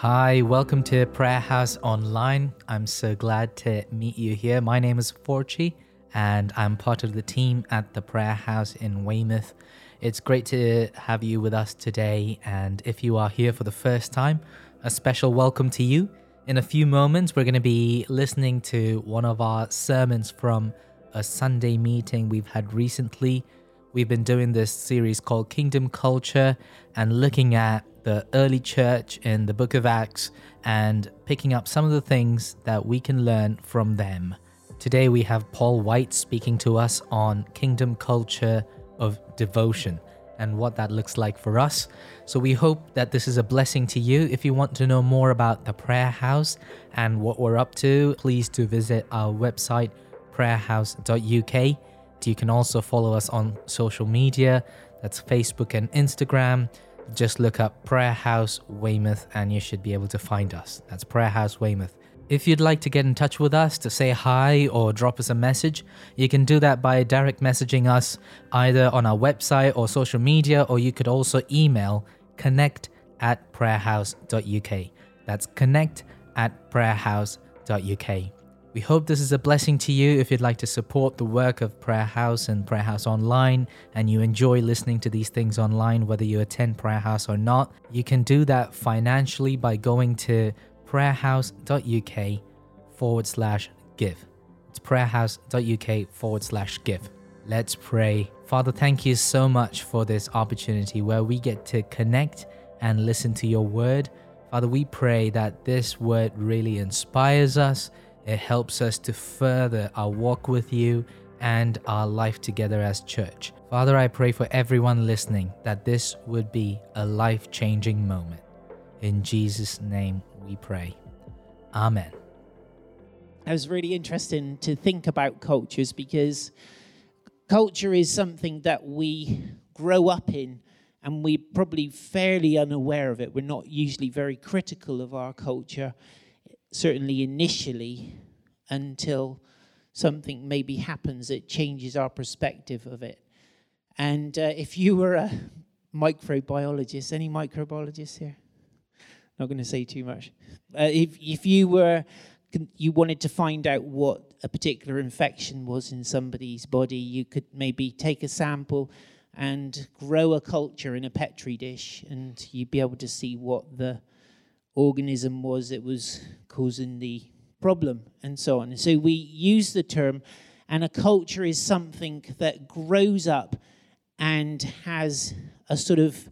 Hi, welcome to Prayer House Online. I'm so glad to meet you here. My name is Forchi, and I'm part of the team at the Prayer House in Weymouth. It's great to have you with us today, and if you are here for the first time, a special welcome to you. In a few moments, we're going to be listening to one of our sermons from a Sunday meeting we've had recently. We've been doing this series called Kingdom Culture and looking at the early church in the book of Acts and picking up some of the things that we can learn from them. Today we have Paul White speaking to us on kingdom culture of devotion and what that looks like for us. So we hope that this is a blessing to you. If you want to know more about the prayer house and what we're up to, please do visit our website prayerhouse.uk. You can also follow us on social media. That's Facebook and Instagram. Just look up Prayer House Weymouth and you should be able to find us. That's Prayer House Weymouth. If you'd like to get in touch with us to say hi or drop us a message, you can do that by direct messaging us either on our website or social media, or you could also email connect at prayerhouse.uk. That's connect at prayerhouse.uk. We hope this is a blessing to you if you'd like to support the work of Prayer House and Prayer House Online and you enjoy listening to these things online, whether you attend Prayer House or not. You can do that financially by going to prayerhouse.uk forward slash give. It's prayerhouse.uk forward slash give. Let's pray. Father, thank you so much for this opportunity where we get to connect and listen to your word. Father, we pray that this word really inspires us it helps us to further our walk with you and our life together as church. Father, I pray for everyone listening that this would be a life changing moment. In Jesus' name we pray. Amen. It was really interesting to think about cultures because culture is something that we grow up in and we're probably fairly unaware of it. We're not usually very critical of our culture certainly initially, until something maybe happens that changes our perspective of it. And uh, if you were a microbiologist, any microbiologists here? Not going to say too much. Uh, if if you were you wanted to find out what a particular infection was in somebody's body, you could maybe take a sample and grow a culture in a petri dish, and you'd be able to see what the organism was that was causing the problem and so on. And so we use the term, and a culture is something that grows up and has a sort of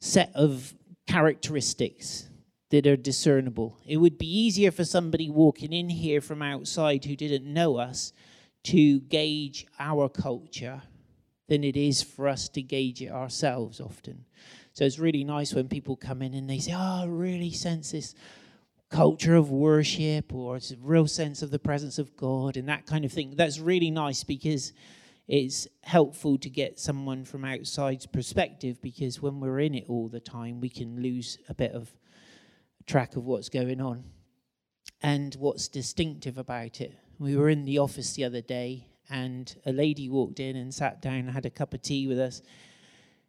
set of characteristics that are discernible. It would be easier for somebody walking in here from outside who didn't know us to gauge our culture than it is for us to gauge it ourselves often. So it's really nice when people come in and they say, Oh, I really sense this culture of worship or a real sense of the presence of God and that kind of thing. That's really nice because it's helpful to get someone from outside's perspective because when we're in it all the time, we can lose a bit of track of what's going on and what's distinctive about it. We were in the office the other day and a lady walked in and sat down and had a cup of tea with us.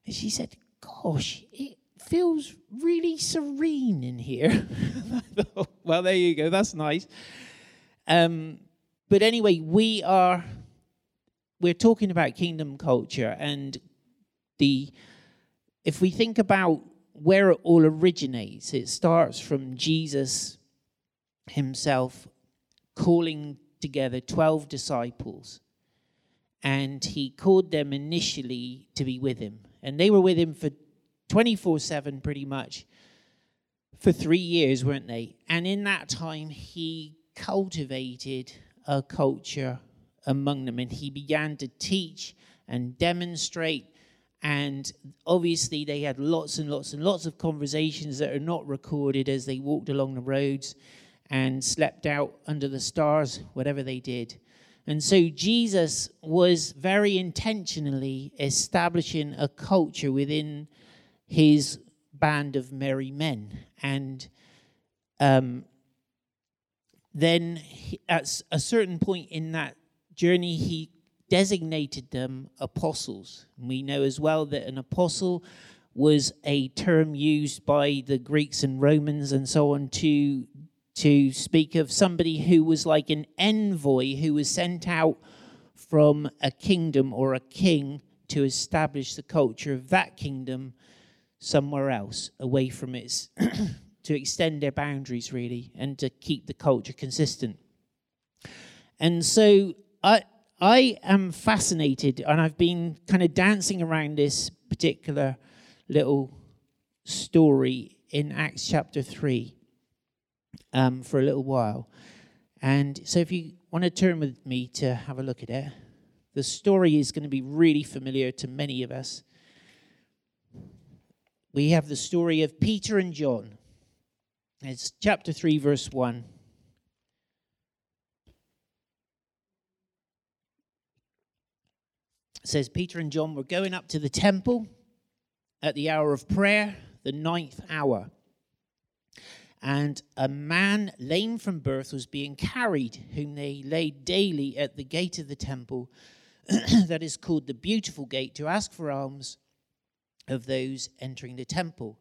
And she said, Gosh, it feels really serene in here. well, there you go. That's nice. Um, but anyway, we are we're talking about kingdom culture and the if we think about where it all originates, it starts from Jesus himself calling together 12 disciples. And he called them initially to be with him. And they were with him for 24 7 pretty much for three years, weren't they? And in that time, he cultivated a culture among them and he began to teach and demonstrate. And obviously, they had lots and lots and lots of conversations that are not recorded as they walked along the roads and slept out under the stars, whatever they did. And so Jesus was very intentionally establishing a culture within his band of merry men. And um, then he, at a certain point in that journey, he designated them apostles. we know as well that an apostle was a term used by the Greeks and Romans and so on to to speak of somebody who was like an envoy who was sent out from a kingdom or a king to establish the culture of that kingdom somewhere else away from its to extend their boundaries really and to keep the culture consistent and so i i am fascinated and i've been kind of dancing around this particular little story in acts chapter 3 um, for a little while. And so, if you want to turn with me to have a look at it, the story is going to be really familiar to many of us. We have the story of Peter and John. It's chapter 3, verse 1. It says Peter and John were going up to the temple at the hour of prayer, the ninth hour and a man lame from birth was being carried, whom they laid daily at the gate of the temple, that is called the Beautiful Gate, to ask for alms of those entering the temple.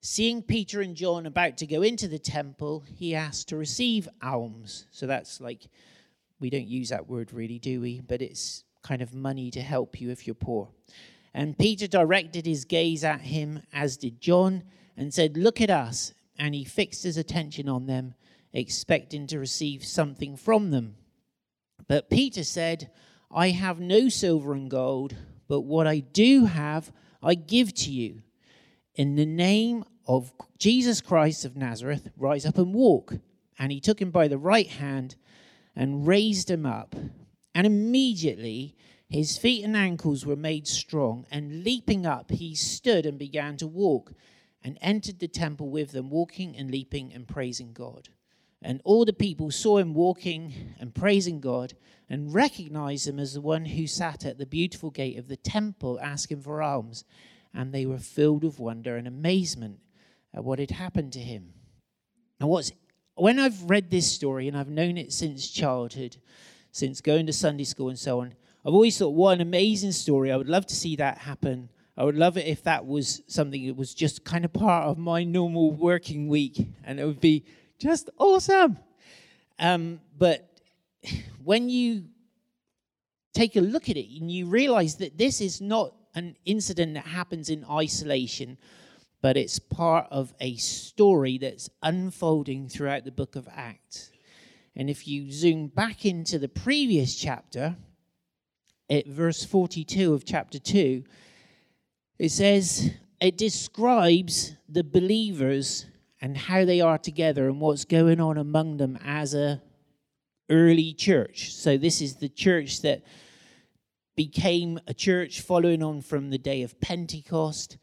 Seeing Peter and John about to go into the temple, he asked to receive alms. So that's like, we don't use that word really, do we? But it's kind of money to help you if you're poor. And Peter directed his gaze at him, as did John, and said, Look at us and he fixed his attention on them, expecting to receive something from them. But Peter said, I have no silver and gold, but what I do have, I give to you. In the name of Jesus Christ of Nazareth, rise up and walk. And he took him by the right hand and raised him up. And immediately his feet and ankles were made strong, and leaping up, he stood and began to walk and entered the temple with them, walking and leaping and praising God. And all the people saw him walking and praising God and recognized him as the one who sat at the beautiful gate of the temple asking for alms. And they were filled with wonder and amazement at what had happened to him. And what's when I've read this story and I've known it since childhood, since going to Sunday school and so on, I've always thought, what an amazing story. I would love to see that happen I would love it if that was something that was just kind of part of my normal working week, and it would be just awesome. Um, but when you take a look at it and you realize that this is not an incident that happens in isolation, but it's part of a story that's unfolding throughout the book of Acts. And if you zoom back into the previous chapter, at verse 42 of chapter 2, it says, it describes the believers and how they are together and what's going on among them as a early church. So this is the church that became a church following on from the day of Pentecost.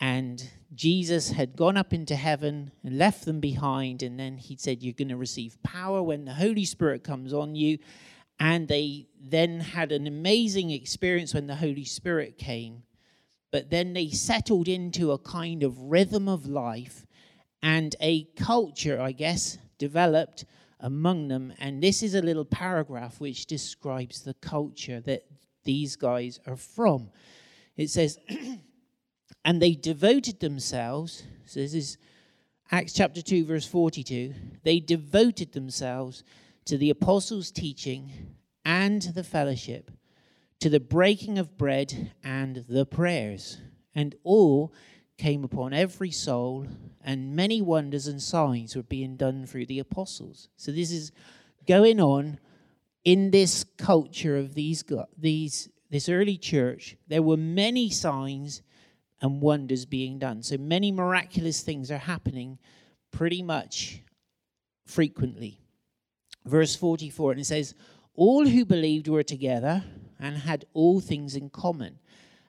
And Jesus had gone up into heaven and left them behind. And then he said you're going to receive power when the Holy Spirit comes on you. And they then had an amazing experience when the Holy Spirit came. But then they settled into a kind of rhythm of life and a culture, I guess, developed among them. And this is a little paragraph which describes the culture that these guys are from. It says, and they devoted themselves, so this is Acts chapter 2, verse 42, they devoted themselves to the apostles' teaching and the fellowship to the breaking of bread and the prayers. And all came upon every soul, and many wonders and signs were being done through the apostles. So this is going on in this culture of these these this early church. There were many signs and wonders being done. So many miraculous things are happening pretty much frequently. Verse 44 and it says all who believed were together and had all things in common.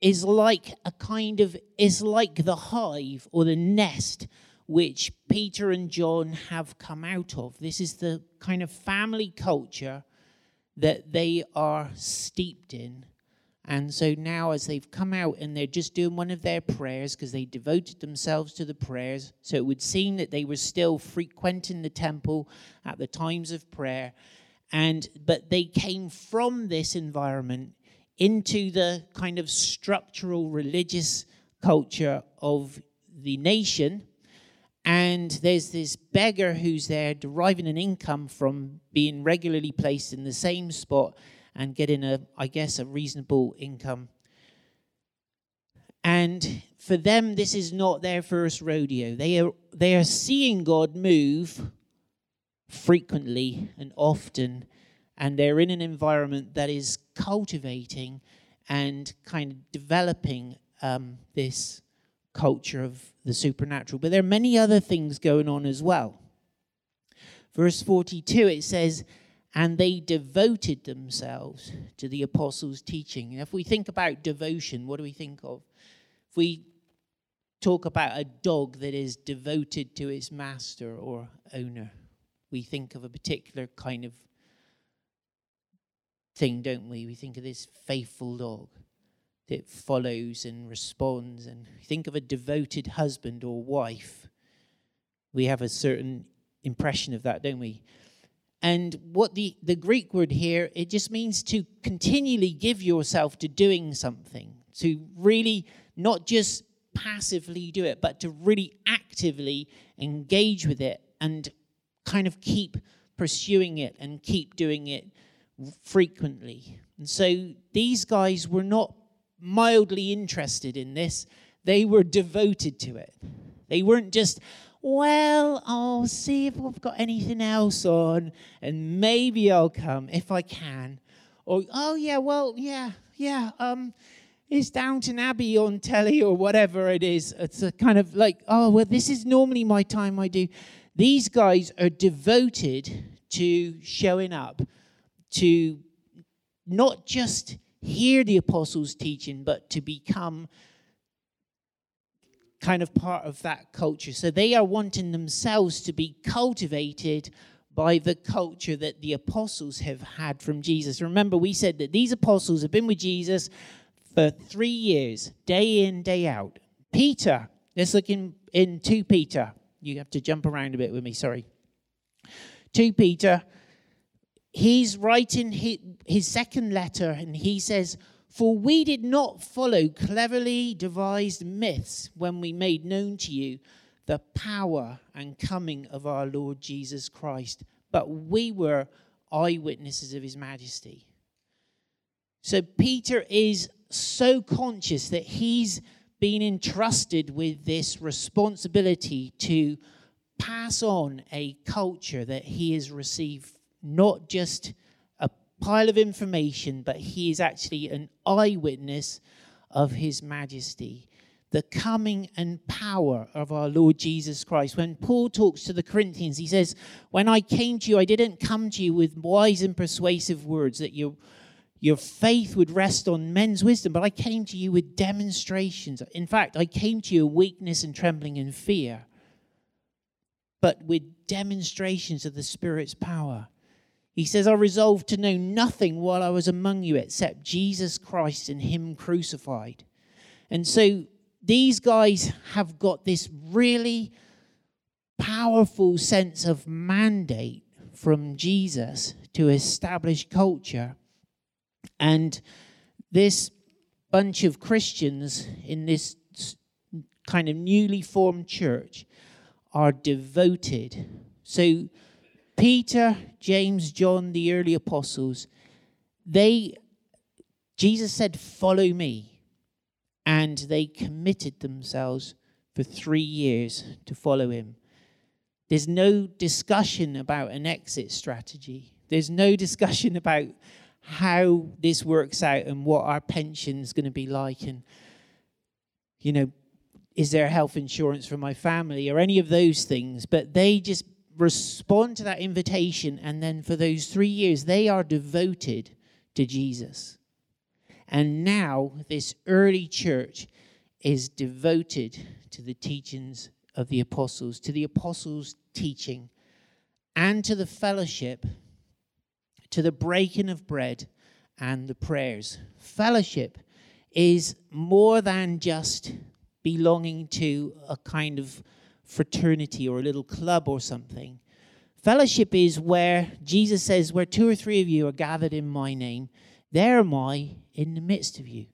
is like a kind of is like the hive or the nest which Peter and John have come out of. This is the kind of family culture that they are steeped in. And so now, as they've come out and they're just doing one of their prayers because they devoted themselves to the prayers, so it would seem that they were still frequenting the temple at the times of prayer. And but they came from this environment into the kind of structural religious culture of the nation. And there's this beggar who's there deriving an income from being regularly placed in the same spot and getting a, I guess, a reasonable income. And for them, this is not their first rodeo. They are, they are seeing God move frequently and often and they're in an environment that is cultivating and kind of developing um, this culture of the supernatural. But there are many other things going on as well. Verse 42, it says, and they devoted themselves to the apostles' teaching. And if we think about devotion, what do we think of? If we talk about a dog that is devoted to its master or owner, we think of a particular kind of thing, don't we? We think of this faithful dog that follows and responds. And think of a devoted husband or wife. We have a certain impression of that, don't we? And what the, the Greek word here, it just means to continually give yourself to doing something, to really not just passively do it, but to really actively engage with it and kind of keep pursuing it and keep doing it frequently. And so these guys were not mildly interested in this, they were devoted to it. They weren't just, well, I'll see if I've got anything else on, and maybe I'll come if I can. Or, oh, yeah, well, yeah, yeah, um, is Downton Abbey on telly or whatever it is. It's a kind of like, oh, well, this is normally my time I do. These guys are devoted to showing up to not just hear the apostles' teaching, but to become kind of part of that culture. So they are wanting themselves to be cultivated by the culture that the apostles have had from Jesus. Remember, we said that these apostles have been with Jesus for three years, day in, day out. Peter, let's look in, in 2 Peter. You have to jump around a bit with me, sorry. 2 Peter he's writing his, his second letter and he says, For we did not follow cleverly devised myths when we made known to you the power and coming of our Lord Jesus Christ, but we were eyewitnesses of his majesty. So Peter is so conscious that he's been entrusted with this responsibility to pass on a culture that he has received not just a pile of information, but he is actually an eyewitness of his majesty. The coming and power of our Lord Jesus Christ. When Paul talks to the Corinthians, he says, When I came to you, I didn't come to you with wise and persuasive words that your, your faith would rest on men's wisdom, but I came to you with demonstrations. In fact, I came to you in weakness and trembling and fear, but with demonstrations of the Spirit's power. He says, I resolved to know nothing while I was among you except Jesus Christ and Him crucified. And so these guys have got this really powerful sense of mandate from Jesus to establish culture. And this bunch of Christians in this kind of newly formed church are devoted. So Peter, James, John, the early apostles, they, Jesus said, Follow me. And they committed themselves for three years to follow him. There's no discussion about an exit strategy. There's no discussion about how this works out and what our pension's going to be like and you know is there health insurance for my family or any of those things but they just respond to that invitation, and then for those three years, they are devoted to Jesus. And now this early church is devoted to the teachings of the apostles, to the apostles' teaching, and to the fellowship, to the breaking of bread and the prayers. Fellowship is more than just belonging to a kind of fraternity or a little club or something. Fellowship is where Jesus says, Where two or three of you are gathered in my name, there am I in the midst of you.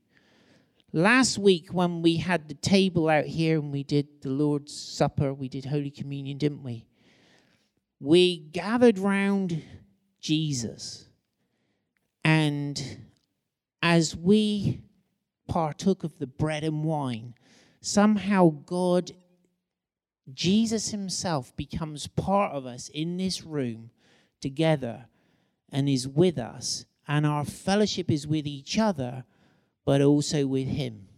Last week, when we had the table out here and we did the Lord's Supper, we did Holy Communion, didn't we? We gathered round Jesus. And as we partook of the bread and wine, somehow God, Jesus Himself, becomes part of us in this room together and is with us. And our fellowship is with each other but also with Him.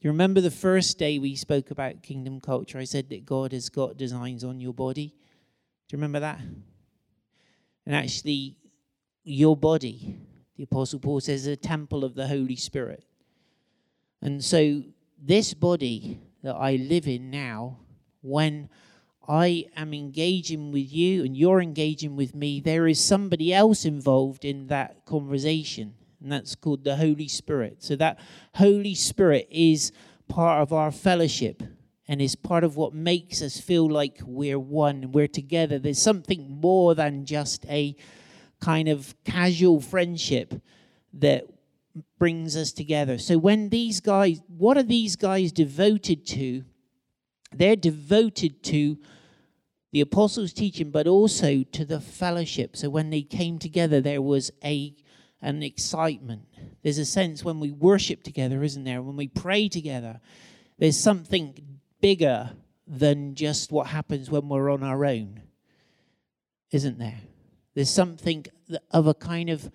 You remember the first day we spoke about kingdom culture? I said that God has got designs on your body. Do you remember that? And actually, your body, the Apostle Paul says, is a temple of the Holy Spirit. And so, this body that I live in now, when I am engaging with you and you're engaging with me, there is somebody else involved in that conversation and that's called the Holy Spirit. So that Holy Spirit is part of our fellowship and is part of what makes us feel like we're one, we're together. There's something more than just a kind of casual friendship that brings us together. So when these guys, what are these guys devoted to? They're devoted to the apostles' teaching, but also to the fellowship. So when they came together, there was a and excitement. There's a sense when we worship together, isn't there? When we pray together, there's something bigger than just what happens when we're on our own, isn't there? There's something of a kind of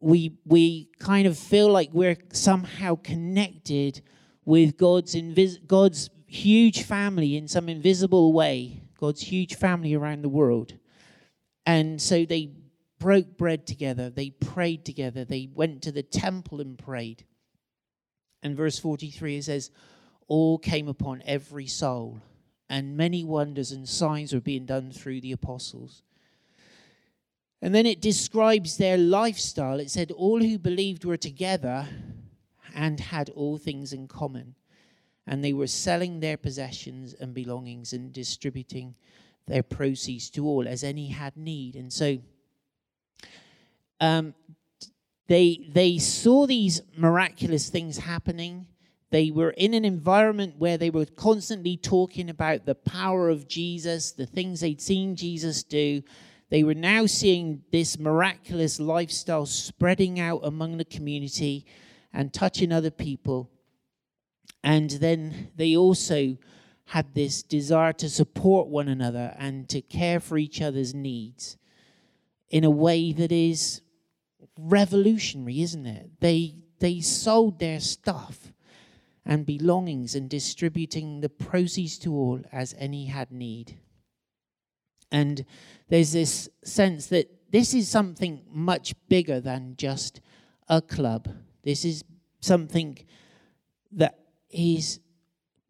we we kind of feel like we're somehow connected with God's invis- God's huge family in some invisible way, God's huge family around the world. And so they broke bread together, they prayed together, they went to the temple and prayed. And verse 43 it says, All came upon every soul, and many wonders and signs were being done through the apostles. And then it describes their lifestyle. It said, All who believed were together and had all things in common. And they were selling their possessions and belongings and distributing their proceeds to all as any had need. And so, um, they they saw these miraculous things happening. They were in an environment where they were constantly talking about the power of Jesus, the things they'd seen Jesus do. They were now seeing this miraculous lifestyle spreading out among the community and touching other people. And then they also had this desire to support one another and to care for each other's needs in a way that is revolutionary, isn't it? They they sold their stuff and belongings and distributing the proceeds to all as any had need. And there's this sense that this is something much bigger than just a club. This is something that is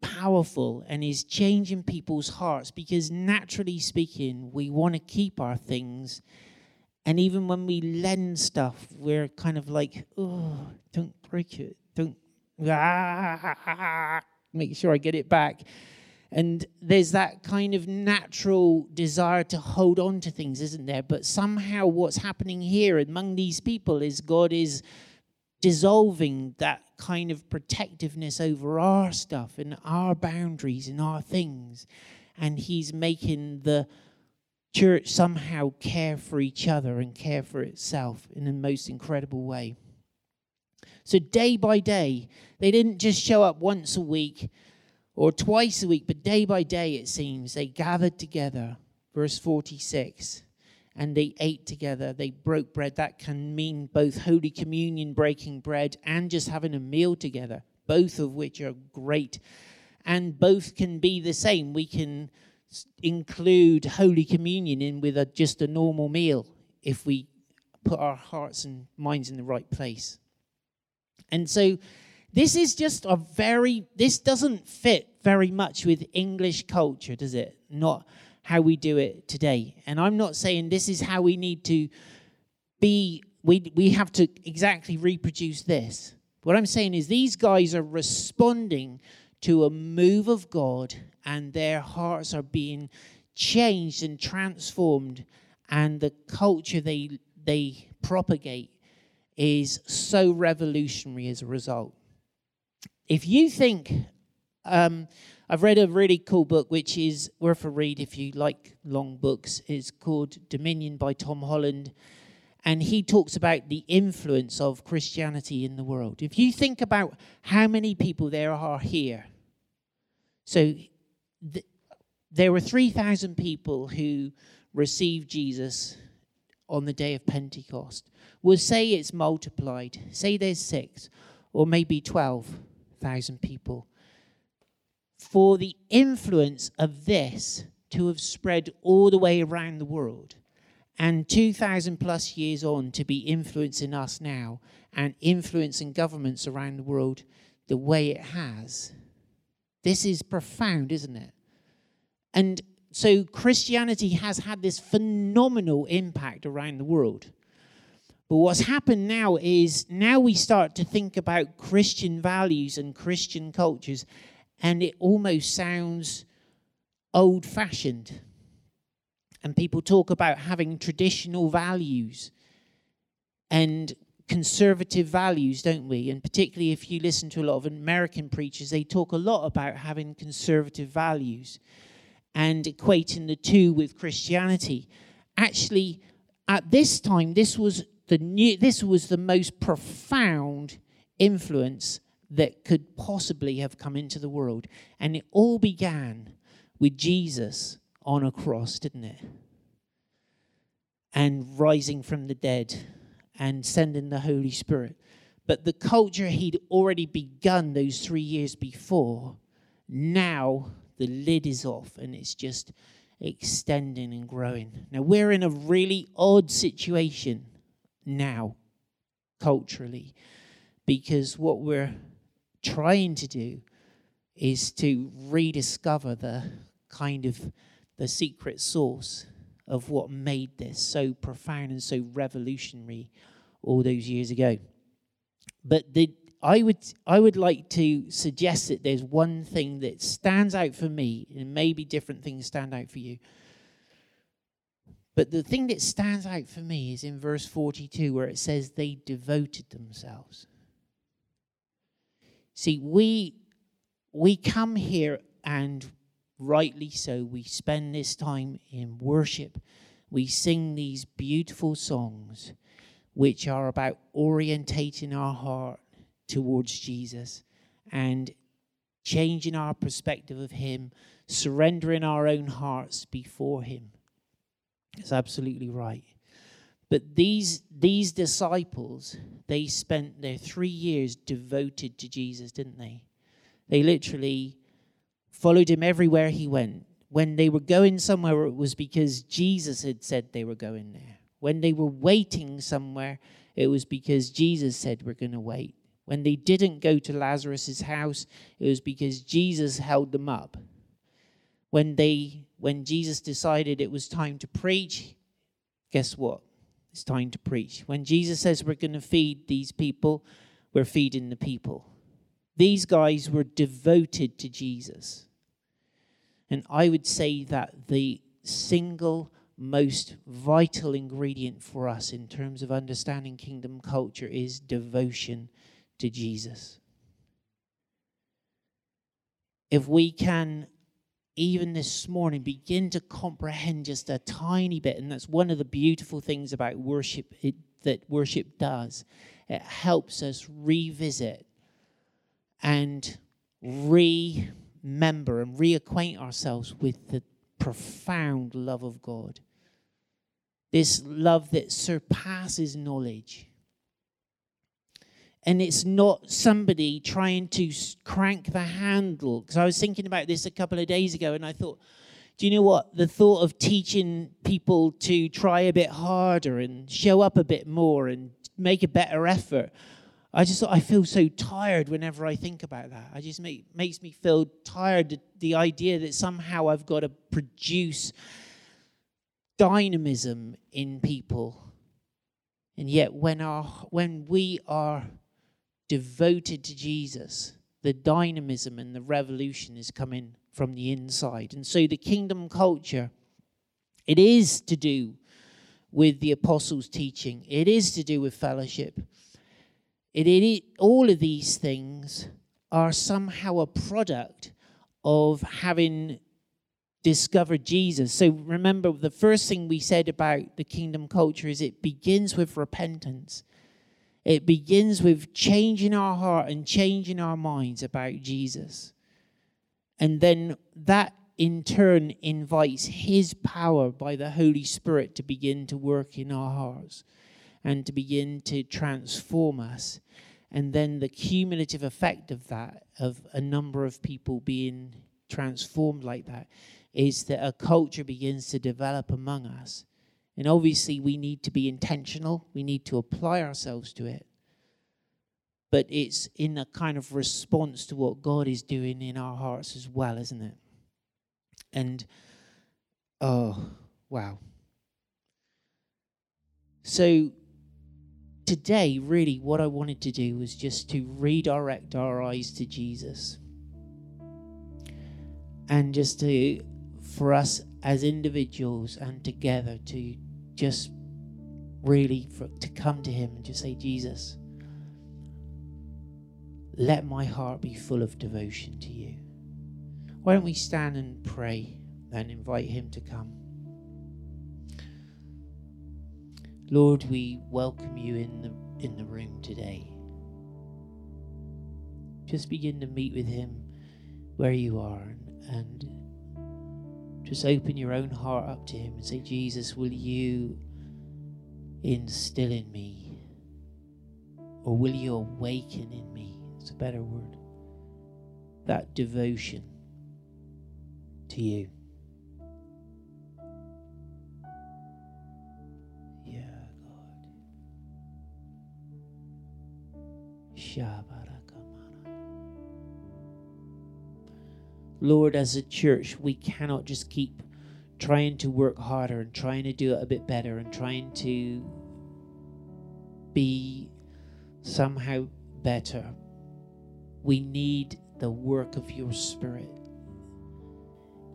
powerful and is changing people's hearts because naturally speaking, we want to keep our things and even when we lend stuff, we're kind of like, oh, don't break it. Don't ah, make sure I get it back. And there's that kind of natural desire to hold on to things, isn't there? But somehow what's happening here among these people is God is dissolving that kind of protectiveness over our stuff and our boundaries and our things. And He's making the church somehow care for each other and care for itself in the most incredible way. So, day by day, they didn't just show up once a week or twice a week, but day by day, it seems, they gathered together. Verse 46 and they ate together. They broke bread. That can mean both Holy Communion, breaking bread, and just having a meal together, both of which are great. And both can be the same. We can include Holy Communion in with a, just a normal meal if we put our hearts and minds in the right place. And so this is just a very, this doesn't fit very much with English culture, does it? Not how we do it today. And I'm not saying this is how we need to be, we, we have to exactly reproduce this. What I'm saying is these guys are responding to a move of God and their hearts are being changed and transformed and the culture they they propagate is so revolutionary as a result. If you think, um, I've read a really cool book which is worth a read if you like long books. It's called Dominion by Tom Holland. And he talks about the influence of Christianity in the world. If you think about how many people there are here, so th- there were 3,000 people who received Jesus on the day of Pentecost. We'll say it's multiplied. Say there's six or maybe 12,000 people. For the influence of this to have spread all the way around the world and 2,000 plus years on to be influencing us now and influencing governments around the world the way it has. This is profound, isn't it? And so Christianity has had this phenomenal impact around the world. But what's happened now is now we start to think about Christian values and Christian cultures, and it almost sounds old fashioned. And people talk about having traditional values and conservative values, don't we? And particularly if you listen to a lot of American preachers, they talk a lot about having conservative values and equating the two with Christianity. Actually, at this time, this was the new, this was the most profound influence that could possibly have come into the world. And it all began with Jesus on a cross, didn't it? And rising from the dead and sending the Holy Spirit. But the culture he'd already begun those three years before now the lid is off and it's just extending and growing. Now, we're in a really odd situation now, culturally, because what we're trying to do is to rediscover the kind of the secret source of what made this so profound and so revolutionary all those years ago. But the I would I would like to suggest that there's one thing that stands out for me, and maybe different things stand out for you. But the thing that stands out for me is in verse 42, where it says they devoted themselves. See, we we come here and rightly so, we spend this time in worship. We sing these beautiful songs which are about orientating our heart towards Jesus and changing our perspective of Him, surrendering our own hearts before Him. It's absolutely right. But these, these disciples, they spent their three years devoted to Jesus, didn't they? They literally followed him everywhere he went. When they were going somewhere, it was because Jesus had said they were going there. When they were waiting somewhere, it was because Jesus said, We're going to wait. When they didn't go to Lazarus's house, it was because Jesus held them up. When they when Jesus decided it was time to preach, guess what? It's time to preach. When Jesus says we're going to feed these people, we're feeding the people. These guys were devoted to Jesus. And I would say that the single most vital ingredient for us in terms of understanding kingdom culture is devotion to Jesus. If we can, even this morning, begin to comprehend just a tiny bit, and that's one of the beautiful things about worship it, that worship does, it helps us revisit and remember and reacquaint ourselves with the profound love of God. This love that surpasses knowledge and it's not somebody trying to crank the handle. Because I was thinking about this a couple of days ago, and I thought, do you know what? The thought of teaching people to try a bit harder and show up a bit more and make a better effort. I just I feel so tired whenever I think about that. I just make makes me feel tired the idea that somehow I've got to produce dynamism in people. And yet when our when we are devoted to Jesus, the dynamism and the revolution is coming from the inside. And so the kingdom culture, it is to do with the apostles' teaching, it is to do with fellowship. It, it, all of these things are somehow a product of having discovered Jesus. So remember, the first thing we said about the kingdom culture is it begins with repentance. It begins with changing our heart and changing our minds about Jesus. And then that in turn invites His power by the Holy Spirit to begin to work in our hearts and to begin to transform us. And then the cumulative effect of that, of a number of people being transformed like that, is that a culture begins to develop among us. And obviously, we need to be intentional, we need to apply ourselves to it but it's in a kind of response to what God is doing in our hearts as well, isn't it? And oh, wow. So today, really, what I wanted to do was just to redirect our eyes to Jesus. And just to, for us as individuals and together, to just really for, to come to Him and just say, Jesus, let my heart be full of devotion to you. Why don't we stand and pray and invite him to come? Lord, we welcome you in the in the room today. Just begin to meet with him where you are and, and just open your own heart up to him and say, Jesus, will you instill in me? Or will you awaken in me it's a better word. That devotion to you. Yeah, God. Lord, as a church, we cannot just keep trying to work harder and trying to do it a bit better and trying to be somehow better we need the work of your Spirit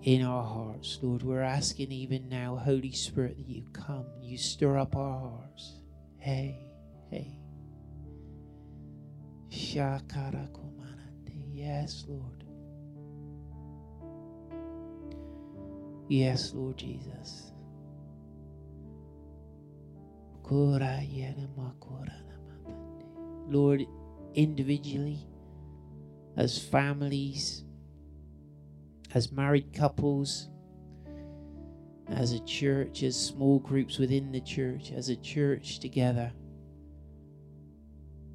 in our hearts, Lord. We're asking even now, Holy Spirit, that you come, you stir up our hearts. Hey, hey. Yes, Lord. Yes, Lord Jesus. Lord, individually, as families, as married couples, as a church, as small groups within the church, as a church together.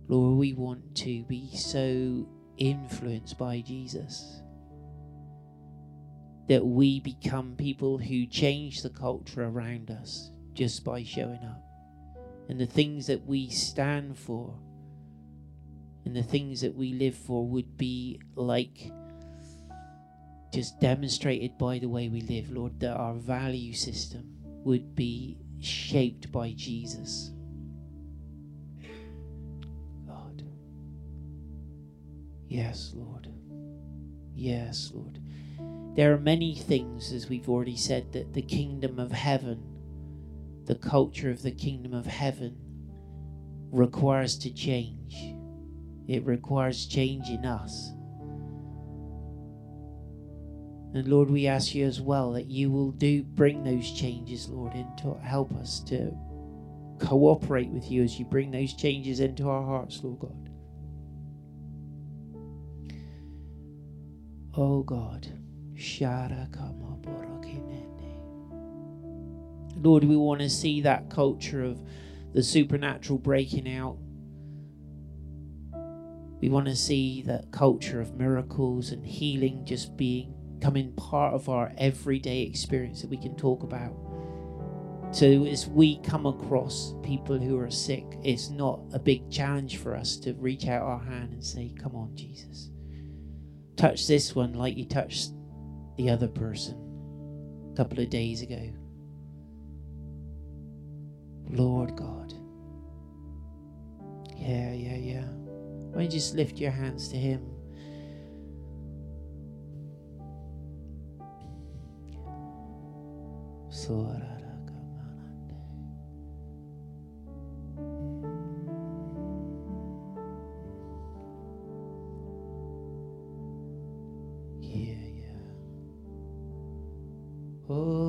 Lord, we want to be so influenced by Jesus that we become people who change the culture around us just by showing up. And the things that we stand for and the things that we live for would be like just demonstrated by the way we live, Lord, that our value system would be shaped by Jesus. God. Yes, Lord. Yes, Lord. There are many things, as we've already said, that the kingdom of heaven, the culture of the kingdom of heaven, requires to change. It requires change in us. And Lord, we ask you as well that you will do bring those changes, Lord, into help us to cooperate with you as you bring those changes into our hearts, Lord God. Oh God. Lord, we want to see that culture of the supernatural breaking out we want to see that culture of miracles and healing just being becoming part of our everyday experience that we can talk about. So, as we come across people who are sick, it's not a big challenge for us to reach out our hand and say, Come on, Jesus. Touch this one like you touched the other person a couple of days ago. Lord God. Yeah, yeah, yeah. Why don't you just lift your hands to Him? Sora. Oh.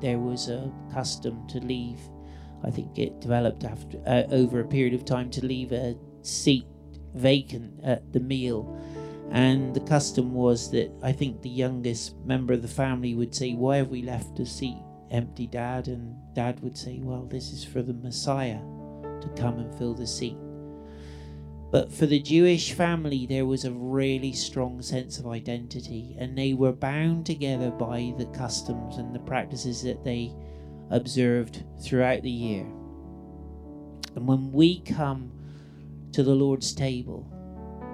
there was a custom to leave. I think it developed after uh, over a period of time to leave a seat vacant at the meal. And the custom was that I think the youngest member of the family would say, Why have we left a seat empty, Dad? And Dad would say, Well, this is for the Messiah to come and fill the seat. But for the Jewish family, there was a really strong sense of identity, and they were bound together by the customs and the practices that they observed throughout the year. And when we come to the Lord's table,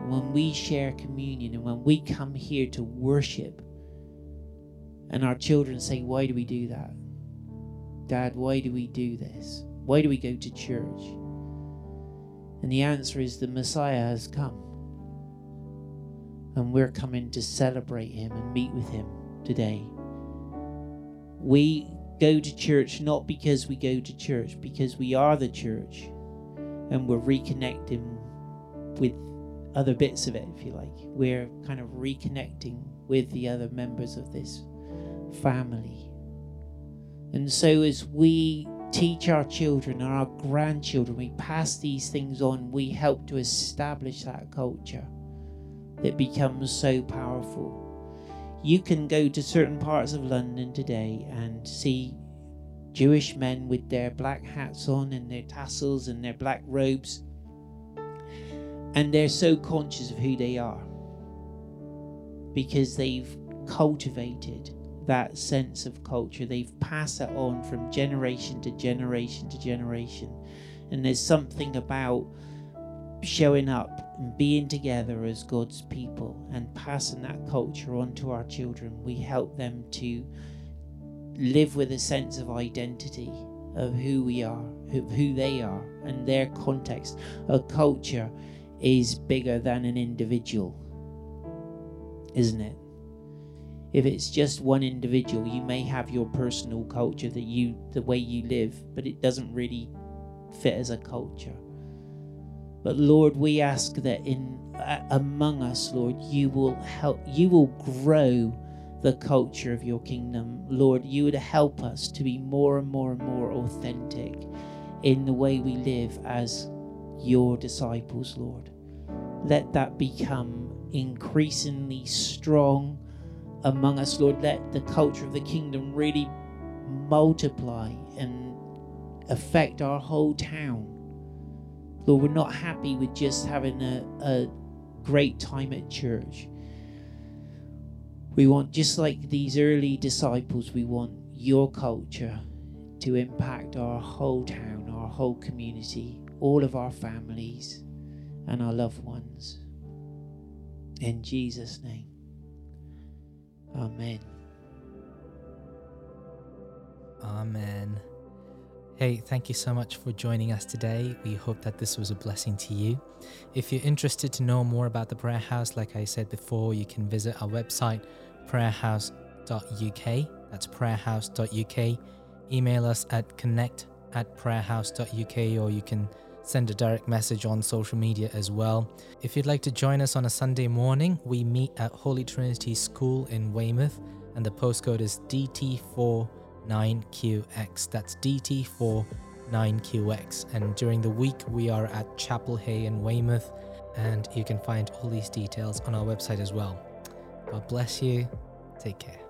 when we share communion, and when we come here to worship, and our children say, Why do we do that? Dad, why do we do this? Why do we go to church? And the answer is the Messiah has come. And we're coming to celebrate him and meet with him today. We go to church not because we go to church, because we are the church and we're reconnecting with other bits of it, if you like. We're kind of reconnecting with the other members of this family. And so as we teach our children and our grandchildren, we pass these things on, we help to establish that culture that becomes so powerful. You can go to certain parts of London today and see Jewish men with their black hats on and their tassels and their black robes, and they're so conscious of who they are because they've cultivated that sense of culture. They've passed that on from generation to generation to generation. And there's something about showing up and being together as God's people and passing that culture on to our children. We help them to live with a sense of identity of who we are, of who they are, and their context. A culture is bigger than an individual, isn't it? If it's just one individual you may have your personal culture that you the way you live but it doesn't really fit as a culture. But lord we ask that in uh, among us lord you will help you will grow the culture of your kingdom. Lord you would help us to be more and more and more authentic in the way we live as your disciples lord. Let that become increasingly strong among us, Lord. Let the culture of the kingdom really multiply and affect our whole town. Lord, we're not happy with just having a, a great time at church. We want, just like these early disciples, we want your culture to impact our whole town, our whole community, all of our families, and our loved ones. In Jesus' name. Amen. Amen. Hey, thank you so much for joining us today. We hope that this was a blessing to you. If you're interested to know more about the Prayer House, like I said before, you can visit our website, prayerhouse.uk. That's prayerhouse.uk. Email us at connect at prayerhouse.uk or you can send a direct message on social media as well. If you'd like to join us on a Sunday morning, we meet at Holy Trinity School in Weymouth and the postcode is DT49QX. That's DT49QX. And during the week, we are at Chapel Hay in Weymouth, and you can find all these details on our website as well. God bless you. Take care.